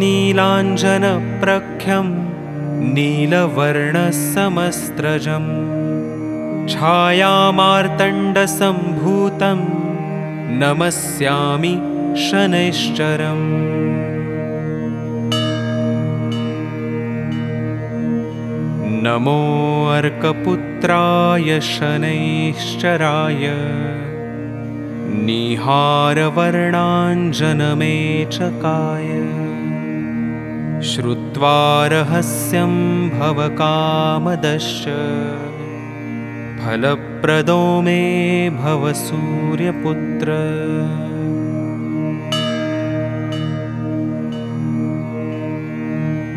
नीलाञ्जनप्रख्यं नीलवर्णसमस्त्रजम् छायामार्तण्डसम्भूतं नमस्यामि शनैश्चरम्। नमो अर्कपुत्राय शनैश्चराय निहारवर्णाञ्जनमेचकाय श्रुत्वा रहस्यं भवकामदश्च। फलप्रदो मे भव सूर्यपुत्र।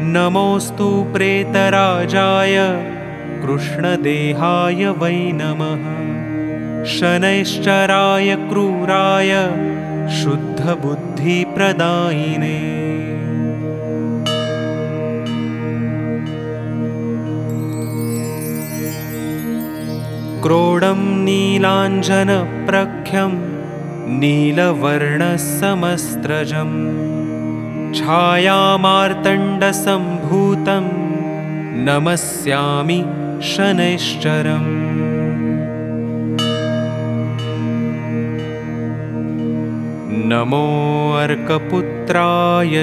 नमोऽस्तु प्रेतराजाय कृष्णदेहाय वै नमः। शनैश्चराय क्रूराय शुद्धबुद्धिप्रदायिने क्रोडं नीलाञ्जनप्रख्यं नीलवर्णसमस्त्रजम् छायामार्तण्डसम्भूतं नमस्यामि शनैश्चरम्। नमो अर्कपुत्राय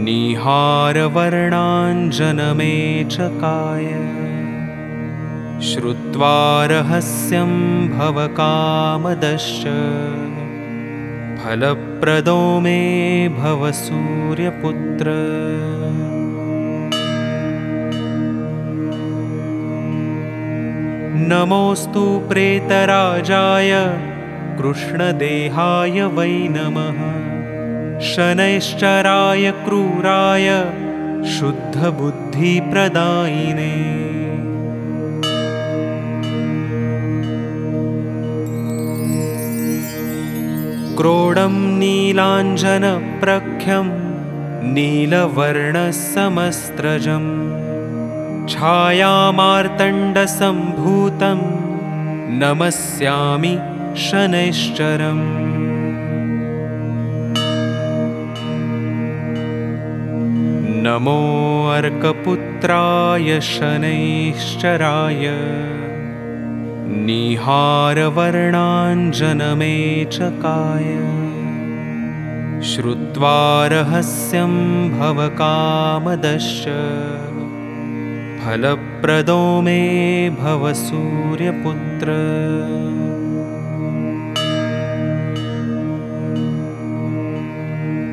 शनैश्चराय निहारवर्णाञ्जनमेचकाय श्रुत्वा रहस्यं भवकामदश्च फलप्रदो मे भव सूर्यपुत्र। नमोऽस्तु प्रेतराजाय कृष्णदेहाय वै नमः शनैश्चराय क्रूराय शुद्धबुद्धिप्रदायिने। क्रोडं नीलाञ्जनप्रख्यं नीलवर्णसमस्त्रजम् छायामार्तण्डसम्भूतं नमस्यामि शनैश्चरम् नमो अर्कपुत्राय शनैश्चराय। निहारवर्णाञ्जनमेचकाय। श्रुत्वा रहस्यं भवकामदश्च। फलप्रदो मे भव सूर्यपुत्र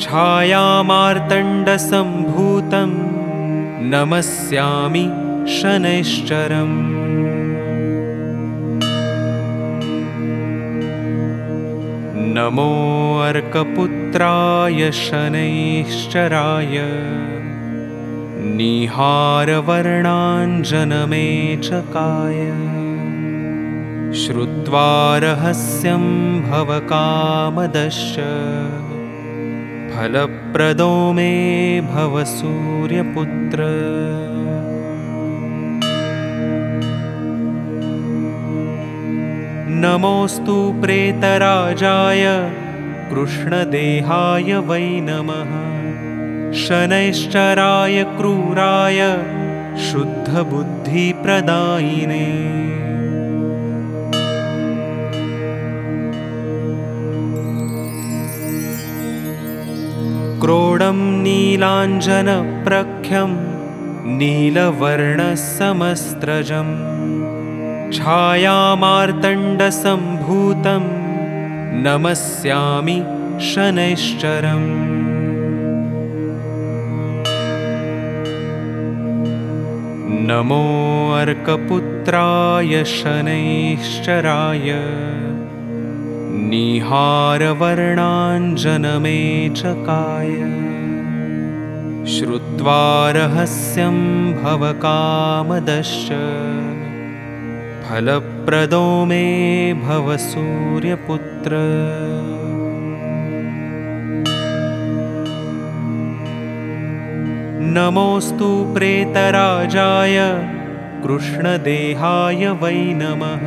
छायामार्तण्डसम्भूतं नमस्यामि शनैश्चरम्। नमो अर्कपुत्राय शनैश्चराय निहारवर्णाञ्जनमेचकाय श्रुत्वा रहस्यं भवकामदश्च फलप्रदो मे भव सूर्यपुत्र। नमोऽस्तु प्रेतराजाय कृष्णदेहाय वै नमः। शनैश्चराय क्रूराय शुद्धबुद्धिप्रदायिने क्रोडं नीलाञ्जनप्रख्यं नीलवर्णसमस्त्रजम् छायामार्तण्डसम्भूतं नमस्यामि शनैश्चरम्। नमो अर्कपुत्राय शनैश्चराय निहारवर्णाञ्जनमेचकाय श्रुत्वा रहस्यं भवकामदश्च फलप्रदो मे भव सूर्यपुत्र। नमोऽस्तु प्रेतराजाय कृष्णदेहाय वै नमः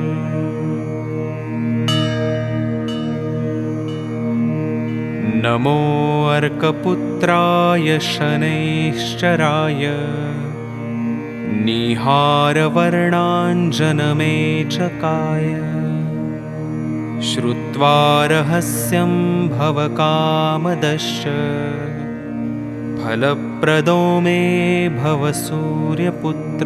नमो अर्कपुत्राय शनैश्चराय। निहारवर्णाञ्जनमेचकाय। श्रुत्वा रहस्यं भवकामदश्च। फलप्रदो मे भव सूर्यपुत्र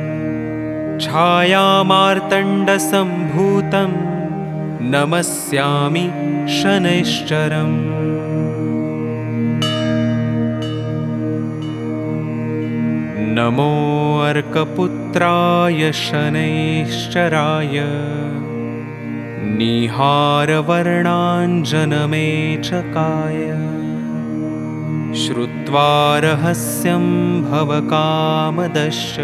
छायामार्तण्डसम्भूतं नमस्यामि शनैश्चरम्। नमो अर्कपुत्राय शनैश्चराय निहारवर्णाञ्जनमेचकाय श्रुत्वा रहस्यं भवकामदश्च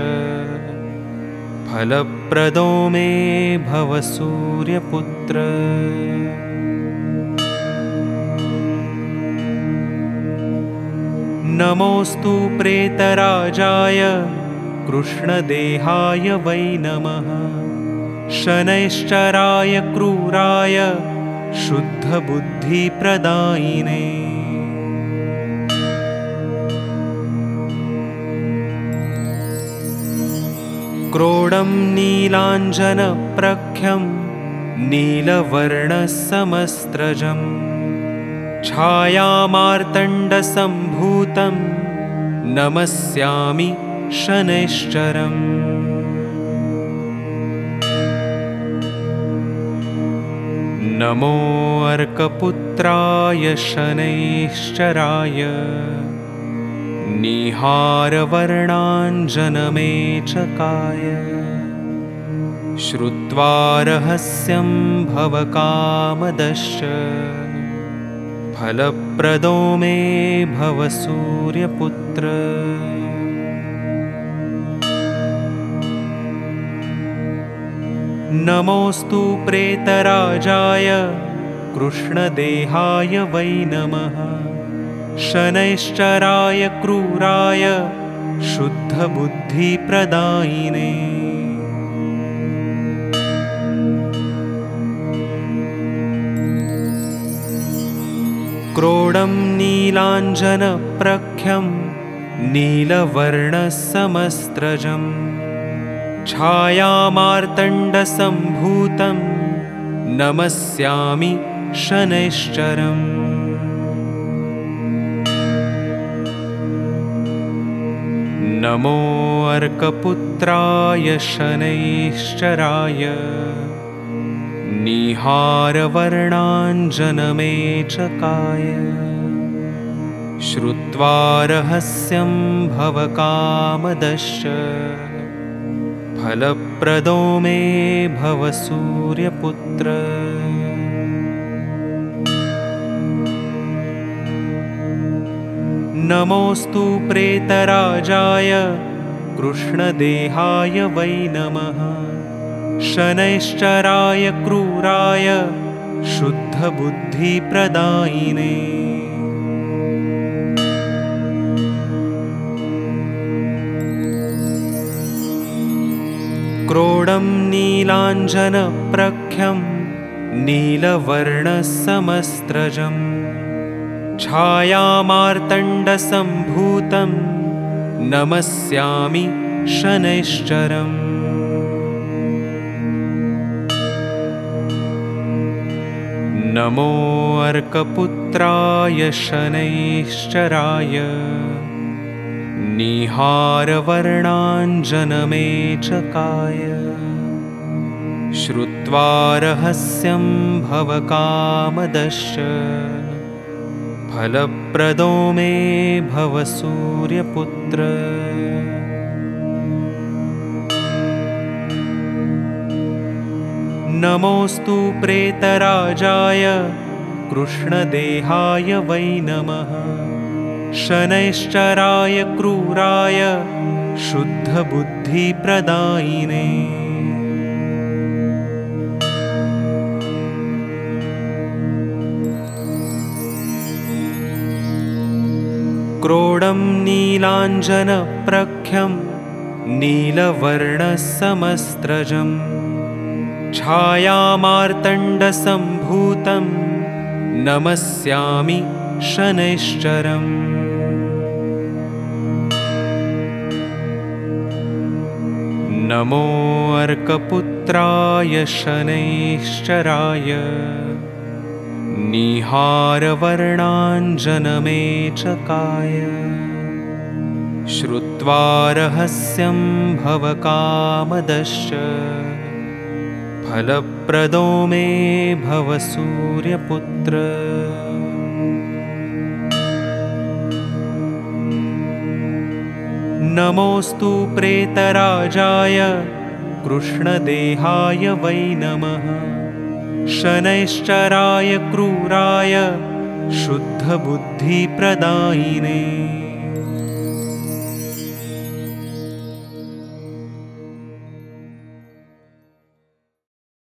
फलप्रदो मे भव सूर्यपुत्र। नमोऽस्तु प्रेतराजाय कृष्णदेहाय वै नमः। शनैश्चराय क्रूराय शुद्धबुद्धिप्रदायिने क्रोडं नीलाञ्जनप्रख्यं नीलवर्णसमस्त्रजम् छायामार्तण्डसम्भूतं नमस्यामि शनैश्चरम्। नमो अर्कपुत्राय शनैश्चराय निहारवर्णाञ्जनमेचकाय श्रुत्वा रहस्यं भवकामदश्च फलप्रदो मे भव सूर्यपुत्र। नमोऽस्तु प्रेतराजाय कृष्णदेहाय वै नमः शनैश्चराय क्रूराय शुद्धबुद्धिप्रदायिने। क्रोडं नीलाञ्जनप्रख्यं नीलवर्णसमस्त्रजम् छायामार्तण्डसम्भूतं नमस्यामि शनैश्चरम् नमो अर्कपुत्राय शनैश्चराय निहारवर्णाञ्जनमेचकाय श्रुत्वा रहस्यं भवकामदश्च फलप्रदो मे भव सूर्यपुत्र नमोऽस्तु प्रेतराजाय कृष्णदेहाय वै नमः। शनैश्चराय क्रूराय शुद्धबुद्धिप्रदायिने। क्रोडं नीलाञ्जनप्रख्यं नीलवर्णसमस्तजम् छायामार्तण्डसम्भूतं नमस्यामि शनैश्चरम्। नमो अर्कपुत्राय शनैश्चराय निहारवर्णाञ्जनमेचकाय श्रुत्वा रहस्यं भवकामदश्च फलप्रदो मे भव सूर्यपुत्र। नमोऽस्तु प्रेतराजाय कृष्णदेहाय वै नमः। शनैश्चराय क्रूराय शुद्धबुद्धिप्रदायिने क्रोडं नीलाञ्जनप्रख्यं नीलवर्णसमस्त्रजम् छायामार्तण्डसम्भूतं नमस्यामि शनैश्चरम्। नमो अर्कपुत्राय शनैश्चराय निहारवर्णाञ्जनमेचकाय श्रुत्वा रहस्यं भवकामदश्च फलप्रदो मे भव सूर्यपुत्र नमोऽस्तु प्रेतराजाय कृष्णदेहाय वै नमः शनैश्चराय क्रूराय शुद्धबुद्धिप्रदायिने